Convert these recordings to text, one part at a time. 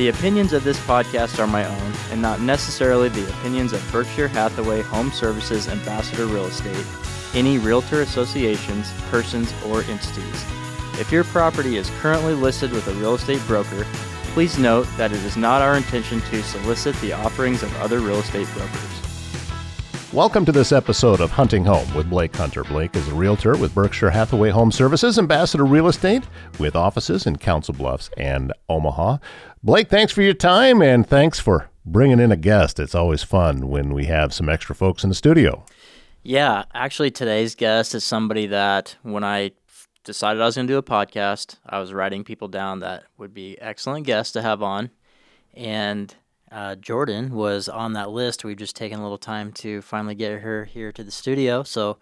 The opinions of this podcast are my own and not necessarily the opinions of Berkshire Hathaway Home Services Ambassador Real Estate, any realtor associations, persons, or entities. If your property is currently listed with a real estate broker, please note that it is not our intention to solicit the offerings of other real estate brokers. Welcome to this episode of Hunting Home with Blake Hunter. Blake is a realtor with Berkshire Hathaway Home Services, Ambassador Real Estate, with offices in Council Bluffs and Omaha. Blake, thanks for your time and thanks for bringing in a guest. It's always fun when we have some extra folks in the studio. Yeah, actually, today's guest is somebody that when I decided I was going to do a podcast, I was writing people down that would be excellent guests to have on. And uh, Jordan was on that list. We've just taken a little time to finally get her here to the studio. So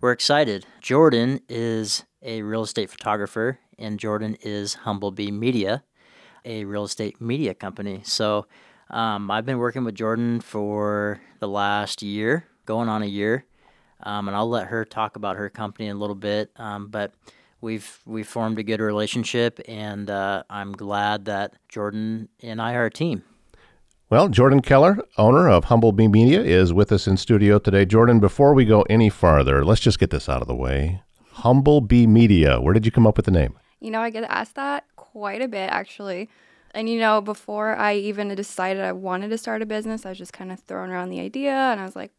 we're excited. Jordan is a real estate photographer, and Jordan is Humblebee Media, a real estate media company. So um, I've been working with Jordan for the last year, going on a year. Um, and I'll let her talk about her company in a little bit. Um, but we've we've formed a good relationship, and uh, I'm glad that Jordan and I are a team. Well, Jordan Keller, owner of Humblebee Media, is with us in studio today. Jordan, before we go any farther, let's just get this out of the way. Humblebee Media, where did you come up with the name? You know, I get asked that quite a bit actually. And you know, before I even decided I wanted to start a business, I was just kind of throwing around the idea and I was like,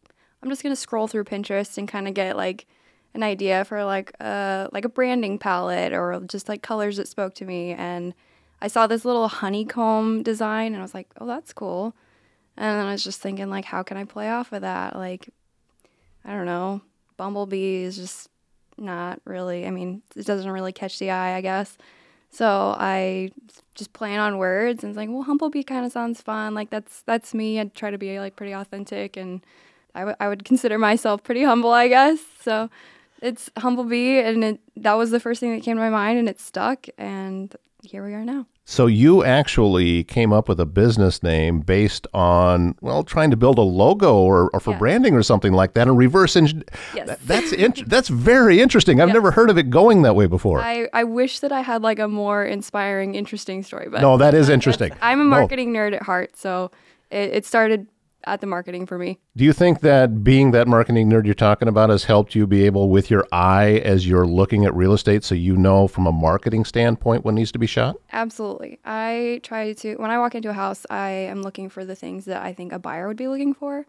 I'm just going to scroll through Pinterest and kind of get like an idea for like a uh, like a branding palette or just like colors that spoke to me and I saw this little honeycomb design and I was like, "Oh, that's cool." And then I was just thinking like, how can I play off of that? Like I don't know. Bumblebee is just not really. I mean, it doesn't really catch the eye, I guess. So I just playing on words and it's like, well, Humblebee kind of sounds fun. Like that's that's me. I try to be like pretty authentic and I, w- I would consider myself pretty humble, I guess. So it's Humblebee, and it, that was the first thing that came to my mind, and it stuck, and here we are now. So you actually came up with a business name based on well, trying to build a logo or, or for yeah. branding or something like that, and reverse engine. Yes. That, that's in, that's very interesting. I've never heard of it going that way before. I, I wish that I had like a more inspiring, interesting story, but no, that is interesting. I'm a marketing no. nerd at heart, so it, it started at the marketing for me. Do you think that being that marketing nerd you're talking about has helped you be able, with your eye as you're looking at real estate, so you know from a marketing standpoint what needs to be shot? Absolutely. I try to, when I walk into a house, I am looking for the things that I think a buyer would be looking for.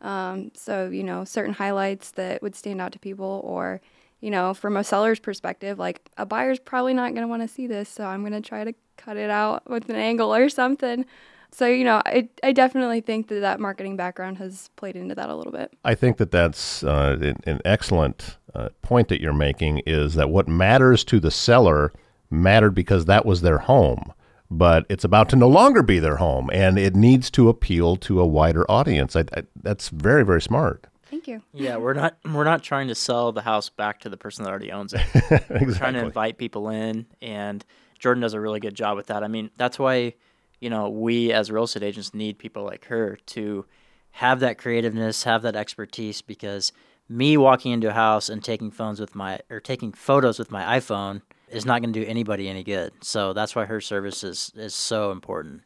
Um, so, you know, certain highlights that would stand out to people, or, you know, from a seller's perspective, like a buyer's probably not going to want to see this, so I'm going to try to cut it out with an angle or something. So, you know, I, I definitely think that that marketing background has played into that a little bit. I think that that's uh, an excellent uh, point that you're making is that what matters to the seller mattered because that was their home, but it's about to no longer be their home and it needs to appeal to a wider audience. I, I, that's very, very smart. Thank you. Yeah, we're not we're not trying to sell the house back to the person that already owns it. exactly. We're trying to invite people in, and Jordan does a really good job with that. I mean, that's why you know, we as real estate agents need people like her to have that creativeness, have that expertise because me walking into a house and taking phones with my or taking photos with my iPhone is not going to do anybody any good. So that's why her service is, is so important.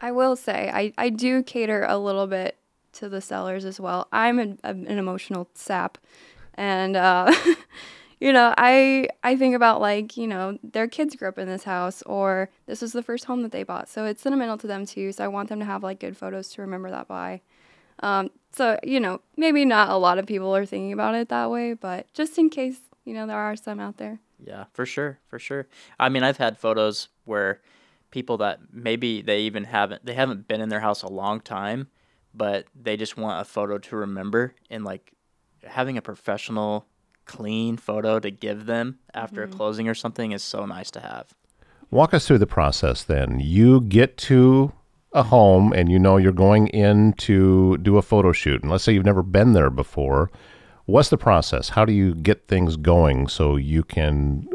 I will say I, I do cater a little bit to the sellers as well. I'm a, a, an emotional sap, and uh, you know, I I think about like, you know, their kids grew up in this house or this was the first home that they bought. So it's sentimental to them too. So I want them to have like good photos to remember that by. Um, so, you know, maybe not a lot of people are thinking about it that way, but just in case, you know, there are some out there. Yeah, for sure, for sure. I mean, I've had photos where people that maybe they even haven't they haven't been in their house a long time, but they just want a photo to remember and like having a professional clean photo to give them after mm-hmm. a closing or something is so nice to have. Walk us through the process then. You get to a home and you know you're going in to do a photo shoot. And let's say you've never been there before. What's the process? How do you get things going so you can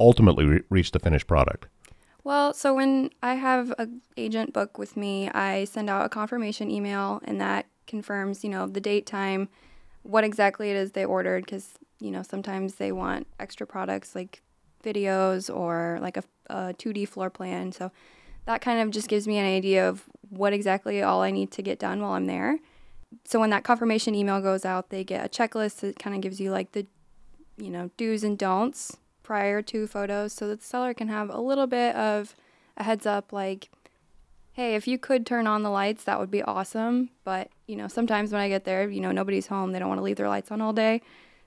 ultimately re- reach the finished product? Well, so when I have an agent book with me, I send out a confirmation email and that confirms, you know, the date, time, what exactly it is they ordered because you know, sometimes they want extra products like videos or like a, a 2D floor plan. So that kind of just gives me an idea of what exactly all I need to get done while I'm there. So when that confirmation email goes out, they get a checklist that kind of gives you like the, you know, do's and don'ts prior to photos so that the seller can have a little bit of a heads up like, hey, if you could turn on the lights, that would be awesome. But, you know, sometimes when I get there, you know, nobody's home. They don't want to leave their lights on all day.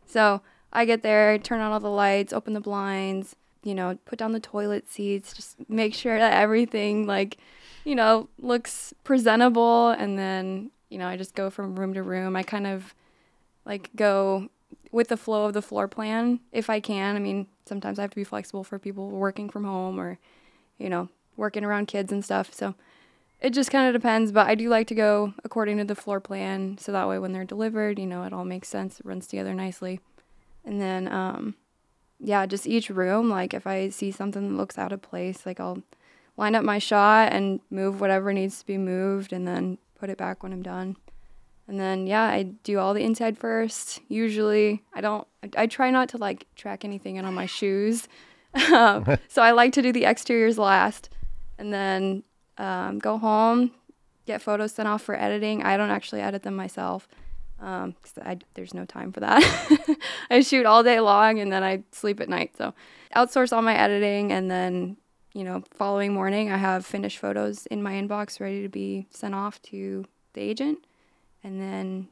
So I get there, turn on all the lights, open the blinds, you know, put down the toilet seats, just make sure that everything, like, you know, looks presentable. And then, you know, I just go from room to room. I kind of like go with the flow of the floor plan if I can. I mean, sometimes I have to be flexible for people working from home or, you know, working around kids and stuff. So it just kind of depends, but I do like to go according to the floor plan so that way when they're delivered, you know, it all makes sense, it runs together nicely. And then um yeah, just each room, like if I see something that looks out of place, like I'll line up my shot and move whatever needs to be moved and then put it back when I'm done. And then yeah, I do all the inside first. Usually, I don't I, I try not to like track anything in on my shoes. Um, so I like to do the exteriors last and then um, go home, get photos sent off for editing. I don't actually edit them myself because um, there's no time for that. I shoot all day long and then I sleep at night. So outsource all my editing and then you know following morning I have finished photos in my inbox ready to be sent off to the agent, and then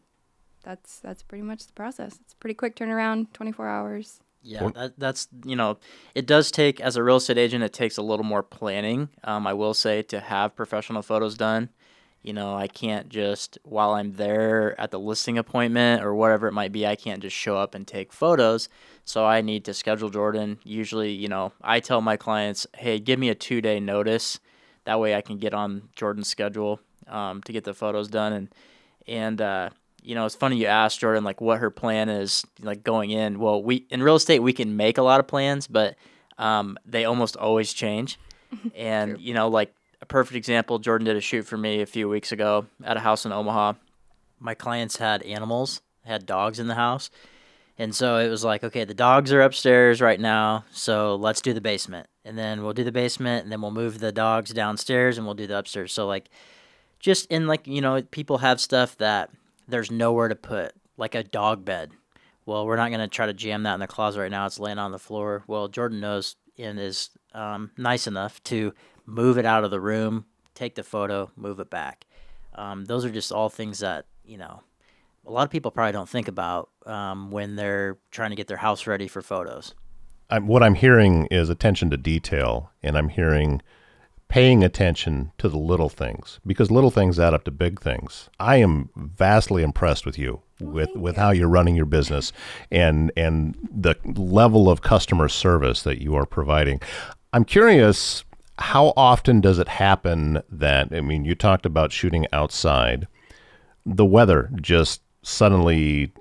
that's that's pretty much the process. It's pretty quick turnaround, 24 hours. Yeah, that, that's you know, it does take as a real estate agent, it takes a little more planning. Um, I will say to have professional photos done. You know, I can't just while I'm there at the listing appointment or whatever it might be, I can't just show up and take photos. So I need to schedule Jordan. Usually, you know, I tell my clients, "Hey, give me a two day notice. That way, I can get on Jordan's schedule um, to get the photos done." And and uh, you know, it's funny you asked Jordan like what her plan is like going in. Well, we in real estate we can make a lot of plans, but um, they almost always change. and True. you know, like a perfect example, Jordan did a shoot for me a few weeks ago at a house in Omaha. My clients had animals, had dogs in the house. And so it was like, okay, the dogs are upstairs right now, so let's do the basement. And then we'll do the basement and then we'll move the dogs downstairs and we'll do the upstairs. So like just in like, you know, people have stuff that there's nowhere to put, like a dog bed. Well, we're not going to try to jam that in the closet right now. It's laying on the floor. Well, Jordan knows and is um, nice enough to move it out of the room, take the photo, move it back. Um, those are just all things that, you know, a lot of people probably don't think about um, when they're trying to get their house ready for photos. I'm, what I'm hearing is attention to detail, and I'm hearing paying attention to the little things because little things add up to big things. I am vastly impressed with you with with how you're running your business and and the level of customer service that you are providing. I'm curious how often does it happen that I mean you talked about shooting outside the weather just suddenly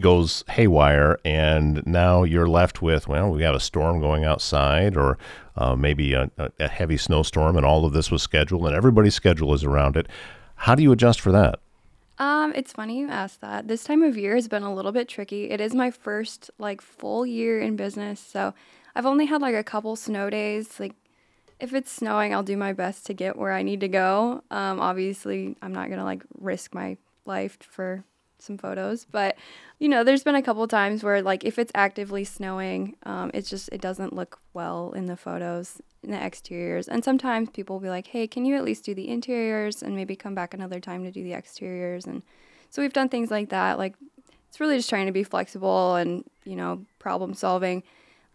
goes haywire and now you're left with well we got a storm going outside or uh, maybe a, a, heavy snowstorm and all of this was scheduled and everybody's schedule is around it. How do you adjust for that? Um it's funny you asked that. This time of year has been a little bit tricky. It is my first like full year in business so i've only had like a couple snow days. Like if it's snowing i'll do my best to get where i need to go. Um, obviously i'm not gonna like risk my life for some photos. But you know, there's been a couple times where like if it's actively snowing, um, it's just it doesn't look well in the photos in the exteriors. And sometimes people will be like, "Hey, can you at least do the interiors and maybe come back another time to do the exteriors?" And so we've done things like that. Like it's really just trying to be flexible and you know problem solving.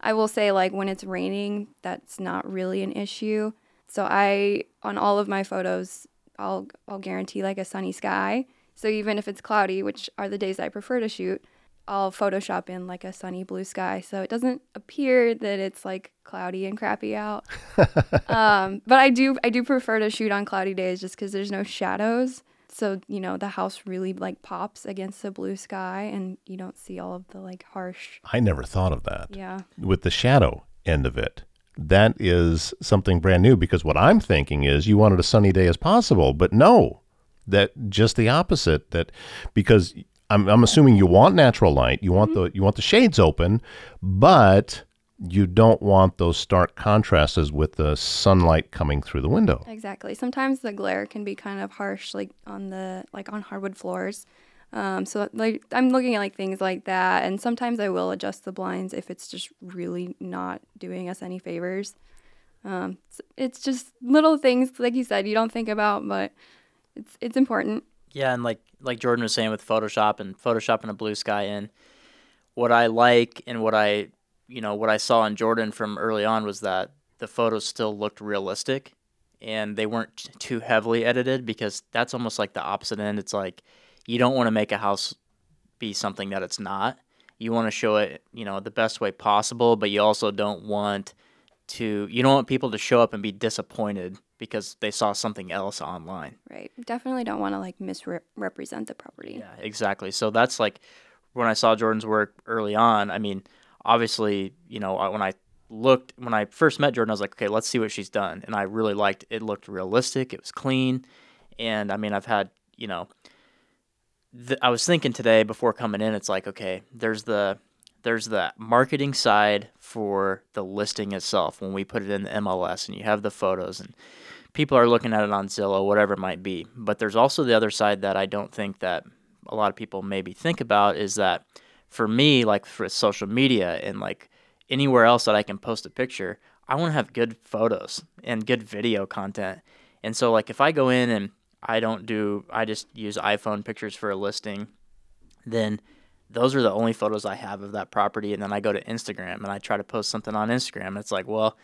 I will say like when it's raining, that's not really an issue. So I on all of my photos, I'll I'll guarantee like a sunny sky so even if it's cloudy, which are the days I prefer to shoot, I'll Photoshop in like a sunny blue sky. So it doesn't appear that it's like cloudy and crappy out. um, but I do I do prefer to shoot on cloudy days just because there's no shadows. So, you know, the house really like pops against the blue sky and you don't see all of the like harsh. I never thought of that. Yeah. With the shadow end of it. That is something brand new because what I'm thinking is you wanted a sunny day as possible, but no, that just the opposite that because I'm, I'm assuming you want natural light you want mm-hmm. the you want the shades open but you don't want those stark contrasts with the sunlight coming through the window. Exactly. Sometimes the glare can be kind of harsh, like on the like on hardwood floors. Um, so like I'm looking at like things like that, and sometimes I will adjust the blinds if it's just really not doing us any favors. Um, it's, it's just little things, like you said, you don't think about, but it's it's important. Yeah, and like like Jordan was saying with Photoshop and Photoshop and a blue sky in, what I like and what I you know what I saw in Jordan from early on was that the photos still looked realistic, and they weren't too heavily edited because that's almost like the opposite end. It's like you don't want to make a house be something that it's not. You want to show it, you know, the best way possible, but you also don't want to you don't want people to show up and be disappointed because they saw something else online. Right. Definitely don't want to like misrepresent the property. Yeah, exactly. So that's like when I saw Jordan's work early on, I mean, obviously, you know, when I looked when I first met Jordan, I was like, okay, let's see what she's done, and I really liked it. Looked realistic. It was clean, and I mean, I've had you know, th- I was thinking today before coming in, it's like, okay, there's the there's the marketing side for the listing itself when we put it in the MLS and you have the photos and people are looking at it on Zillow, whatever it might be. But there's also the other side that I don't think that a lot of people maybe think about is that for me, like for social media and like anywhere else that I can post a picture, I want to have good photos and good video content. And so like if I go in and I don't do I just use iPhone pictures for a listing, then those are the only photos I have of that property. And then I go to Instagram and I try to post something on Instagram. And it's like, well,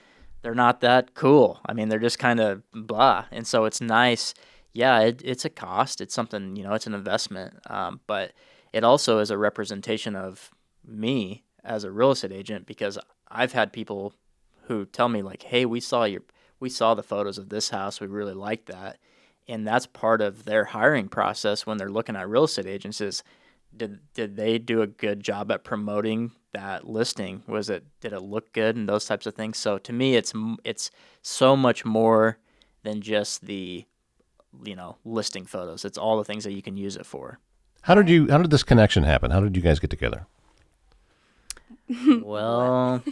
they're not that cool. I mean, they're just kind of blah. And so it's nice. Yeah, it, it's a cost. It's something, you know, it's an investment. Um, but it also is a representation of me as a real estate agent because I've had people who tell me like, "Hey, we saw your we saw the photos of this house. We really like that." And that's part of their hiring process when they're looking at real estate agents is did did they do a good job at promoting that listing? Was it did it look good and those types of things? So to me, it's it's so much more than just the you know listing photos. It's all the things that you can use it for. How did you? How did this connection happen? How did you guys get together? well,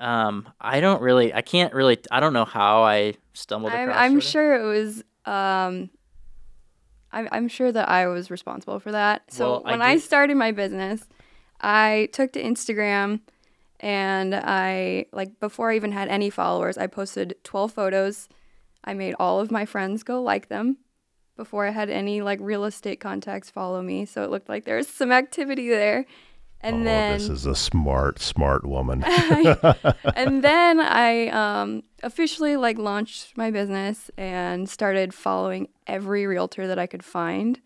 um, I don't really. I can't really. I don't know how I stumbled I'm, across. I'm sure it was um, I'm, I'm sure that I was responsible for that. So Well, when I, started my business, I took to Instagram and I, like, before I even had any followers, I posted 12 photos. I made all of my friends go like them before I had any, like, real estate contacts follow me. So it looked like there was some activity there. And oh, then this is a smart, smart woman. and then I um, officially like launched my business and started following every realtor that I could find.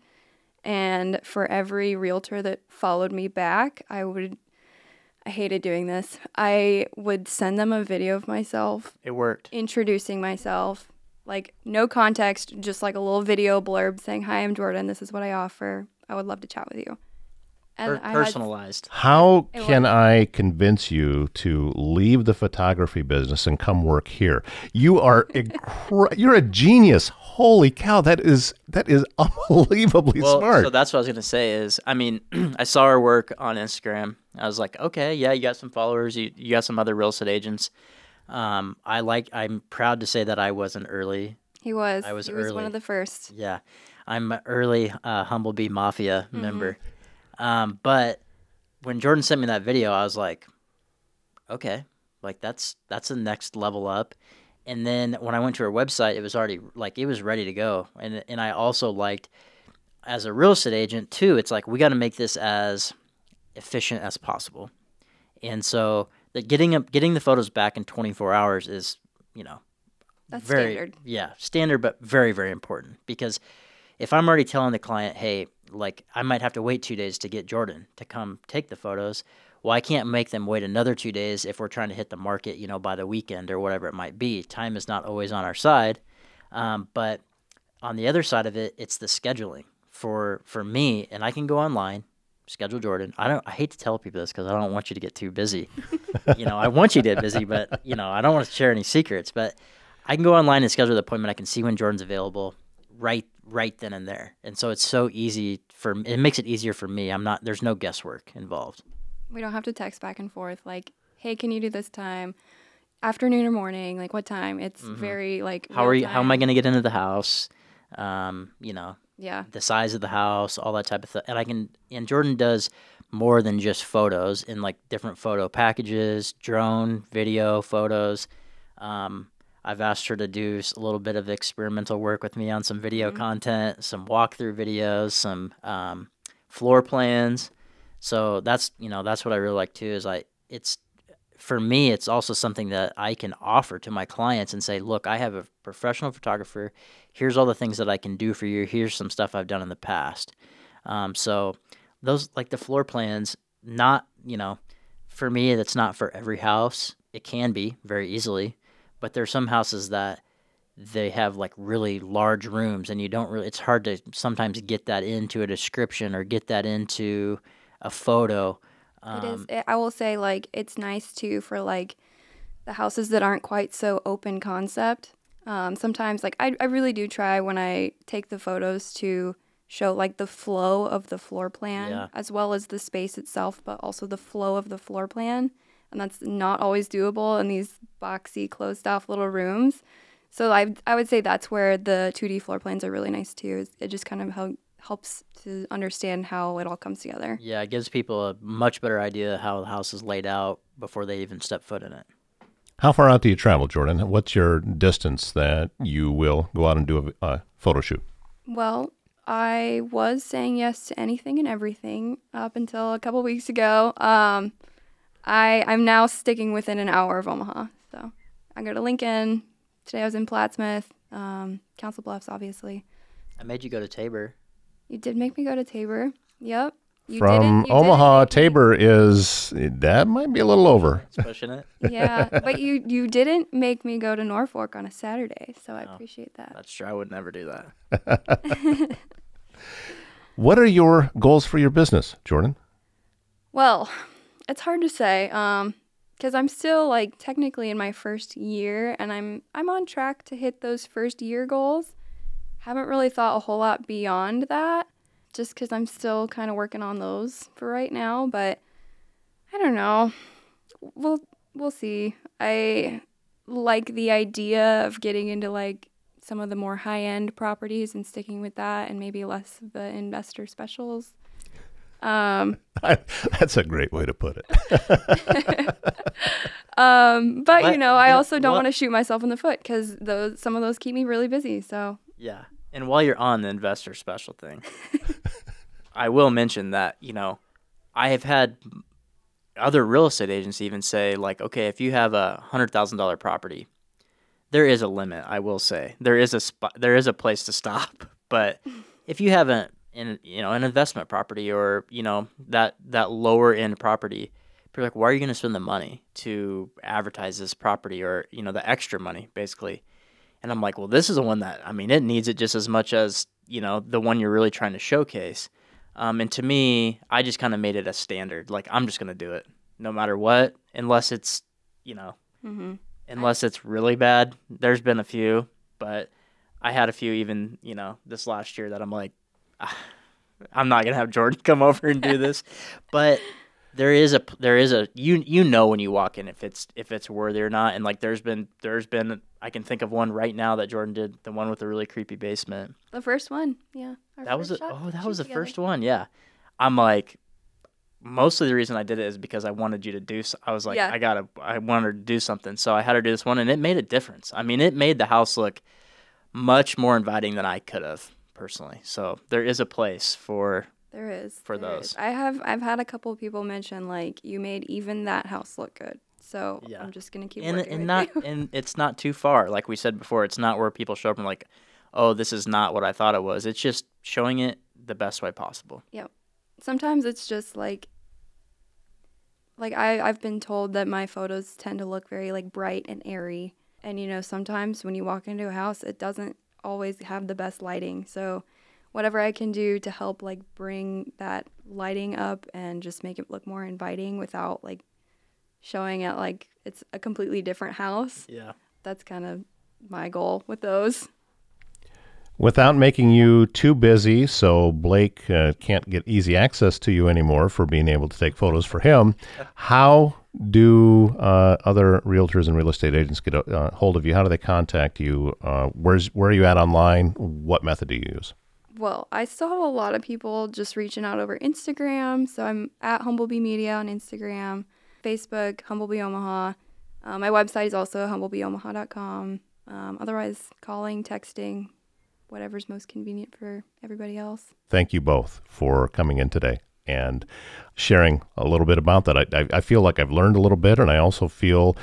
And for every realtor that followed me back, I would. I hated doing this. I would send them a video of myself It worked. introducing myself, like no context, just like a little video blurb saying, "Hi, I'm Jordan. This is what I offer. I would love to chat with you." Per- I had personalized. How It can I convince you to leave the photography business and come work here? You are incre- you're a genius. Holy cow, that is that is unbelievably well, smart. So that's what I was gonna say is, I mean, I saw her work on Instagram. I was like, okay, yeah, you got some followers. You you got some other real estate agents. Um, I like. I'm proud to say that I was an early. He was. I was he was one of the first. Yeah, I'm an early uh, Humblebee Mafia Mm-hmm. member. Um, but when Jordan sent me that video, I was like, okay, like that's that's the next level up. And then when I went to her website, it was already like it was ready to go. And and I also liked as a real estate agent too. It's like we got to make this as efficient as possible. And so the getting up getting the photos back in 24 hours is, you know, That's very standard. yeah standard but very very important because if i'm already telling the client hey like i might have to wait two days to get jordan to come take the photos. Well i can't make them wait another two days if we're trying to hit the market you know by the weekend or whatever it might be. Time is not always on our side. Um, but on the other side of it it's the scheduling. For for me and i can go online schedule jordan. I don't i hate to tell people this because i don't want you to get too busy. You know i want you to get busy but you know i don't want to share any secrets. But I can go online and schedule the appointment. I can see when Jordan's available right right then and there. And so it's so easy for it makes it easier for me. I'm not there's no guesswork involved. We don't have to text back and forth like, hey, can you do this time? Afternoon or morning? Like what time? It's very like Mm-hmm. How are you? How am I going to get into the house? Um, you know, Yeah. the size of the house, all that type of thing. And I can, and Jordan does more than just photos in like different photo packages, drone, video, photos. Um, I've asked her to do a little bit of experimental work with me on some video content, some walkthrough videos, some um, floor plans. So that's you know that's what I really like too. Is I it's for me it's also something that I can offer to my clients and say, look, I have a professional photographer. Here's all the things that I can do for you. Here's some stuff I've done in the past. Um, so those like the floor plans, not you know, for me that's not for every house. It can be very easily, but there's some houses that they have like really large rooms and you don't really it's hard to sometimes get that into a description or get that into a photo It is. Um, It, I will say, like, it's nice too for like the houses that aren't quite so open concept. Um, sometimes, like, I, I really do try when I take the photos to show like the flow of the floor plan Yeah. as well as the space itself, but also the flow of the floor plan. And that's not always doable in these boxy, closed off little rooms. So I, I would say that's where the 2D floor plans are really nice too. It just kind of help, helps to understand how it all comes together. yeah it gives people a much better idea how the house is laid out before they even step foot in it How far out do you travel, Jordan? What's your distance that you will go out and do a, a photo shoot? Well, I was saying yes to anything and everything up until a couple weeks ago. Um, I I'm now sticking within an hour of Omaha. So I go to Lincoln. Today I was in Plattsmouth, um, Council Bluffs, obviously. i made you go to tabor You did make me go to Tabor. Yep. You From didn't- you didn't Omaha, Tabor is that might be a little over. it's pushing it Yeah, but you you didn't make me go to Norfolk on a Saturday, so I Oh. appreciate that. that's true i would never do that What are your goals for your business, Jordan? Well, it's hard to say um cuz I'm still like technically in my first year and I'm I'm on track to hit those first year goals. Haven't really thought a whole lot beyond that just cuz I'm still kind of working on those for right now, but I don't know. We'll we'll see. I like the idea of getting into like some of the more high-end properties and sticking with that and maybe less of the investor specials. Um That's a great way to put it. Um, but you know, I also don't want to shoot myself in the foot because those some of those keep me really busy. So Yeah. And while you're on the investor special thing, I will mention that, you know, I have had other real estate agents even say, like, okay, if you have a $100,000 property, there is a limit, I will say. There is a spot, there is a place to stop. But if you have a, in, you know, an investment property or, you know, that, that lower end property, people are like, why are you going to spend the money to advertise this property or, you know, the extra money, basically? And I'm like, well, this is the one that I mean, it needs it just as much as you know the one you're really trying to showcase. Um, and to me, I just kind of made it a standard. Like I'm just gonna do it no matter what, unless it's you know, mm-hmm. unless it's really bad. There's been a few, but I had a few even you know this last year that I'm like, I'm not gonna have Jordan come over and do this, but there is a there is a you you know when you walk in if it's if it's worthy or not and like there's been there's been I can think of one right now that Jordan did the one with the really creepy basement the first one, yeah. that was a, oh that was the together. first one yeah I'm like mostly the reason I did it is because I wanted you to do so, I was like Yeah. I gotta I wanted her to do something so I had her do this one and it made a difference I mean it made the house look much more inviting than I could have personally so there is a place for There is for there is. those. I have I've had a couple of people mention like you made even that house look good. So Yeah. I'm just gonna keep and and not you. and it's not too far. Like we said before, it's not where people show up and like, oh, this is not what I thought it was. It's just showing it the best way possible. Yep. Sometimes it's just like like I I've been told that my photos tend to look very like bright and airy. And you know, sometimes when you walk into a house, it doesn't always have the best lighting. So whatever I can do to help like bring that lighting up and just make it look more inviting without like showing it like it's a completely different house. Yeah. That's kind of my goal with those. Without making you too busy, so Blake uh, can't get easy access to you anymore for being able to take photos for him, how do uh, other realtors and real estate agents get a uh, hold of you? How do they contact you? Uh, where's where are you at online? What method do you use? Well, I still have a lot of people just reaching out over Instagram. So I'm at Humblebee Media on Instagram, Facebook, Humblebee Omaha. Uh, my website is also humblebeeomaha.com. Um, otherwise, calling, texting, whatever's most convenient for everybody else. Thank you both for coming in today and sharing a little bit about that. I, I, I, feel like I've learned a little bit, and I also feel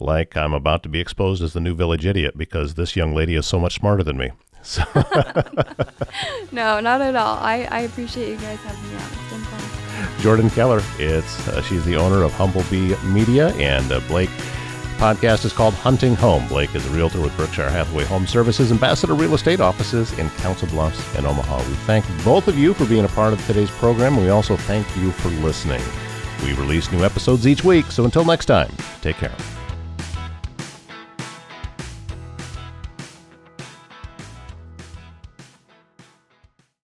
like I'm about to be exposed as the new village idiot because this young lady is so much smarter than me. So no, not at all. I, I appreciate you guys having me on. It's been fun. Jordan Keller, it's uh, she's the owner of Humblebee Media, and uh, Blake podcast is called Hunting Home. Blake is a realtor with Berkshire Hathaway Home Services, Ambassador Real Estate offices in Council Bluffs and Omaha. We thank both of you for being a part of today's program. We also thank you for listening. We release new episodes each week, so until next time, take care.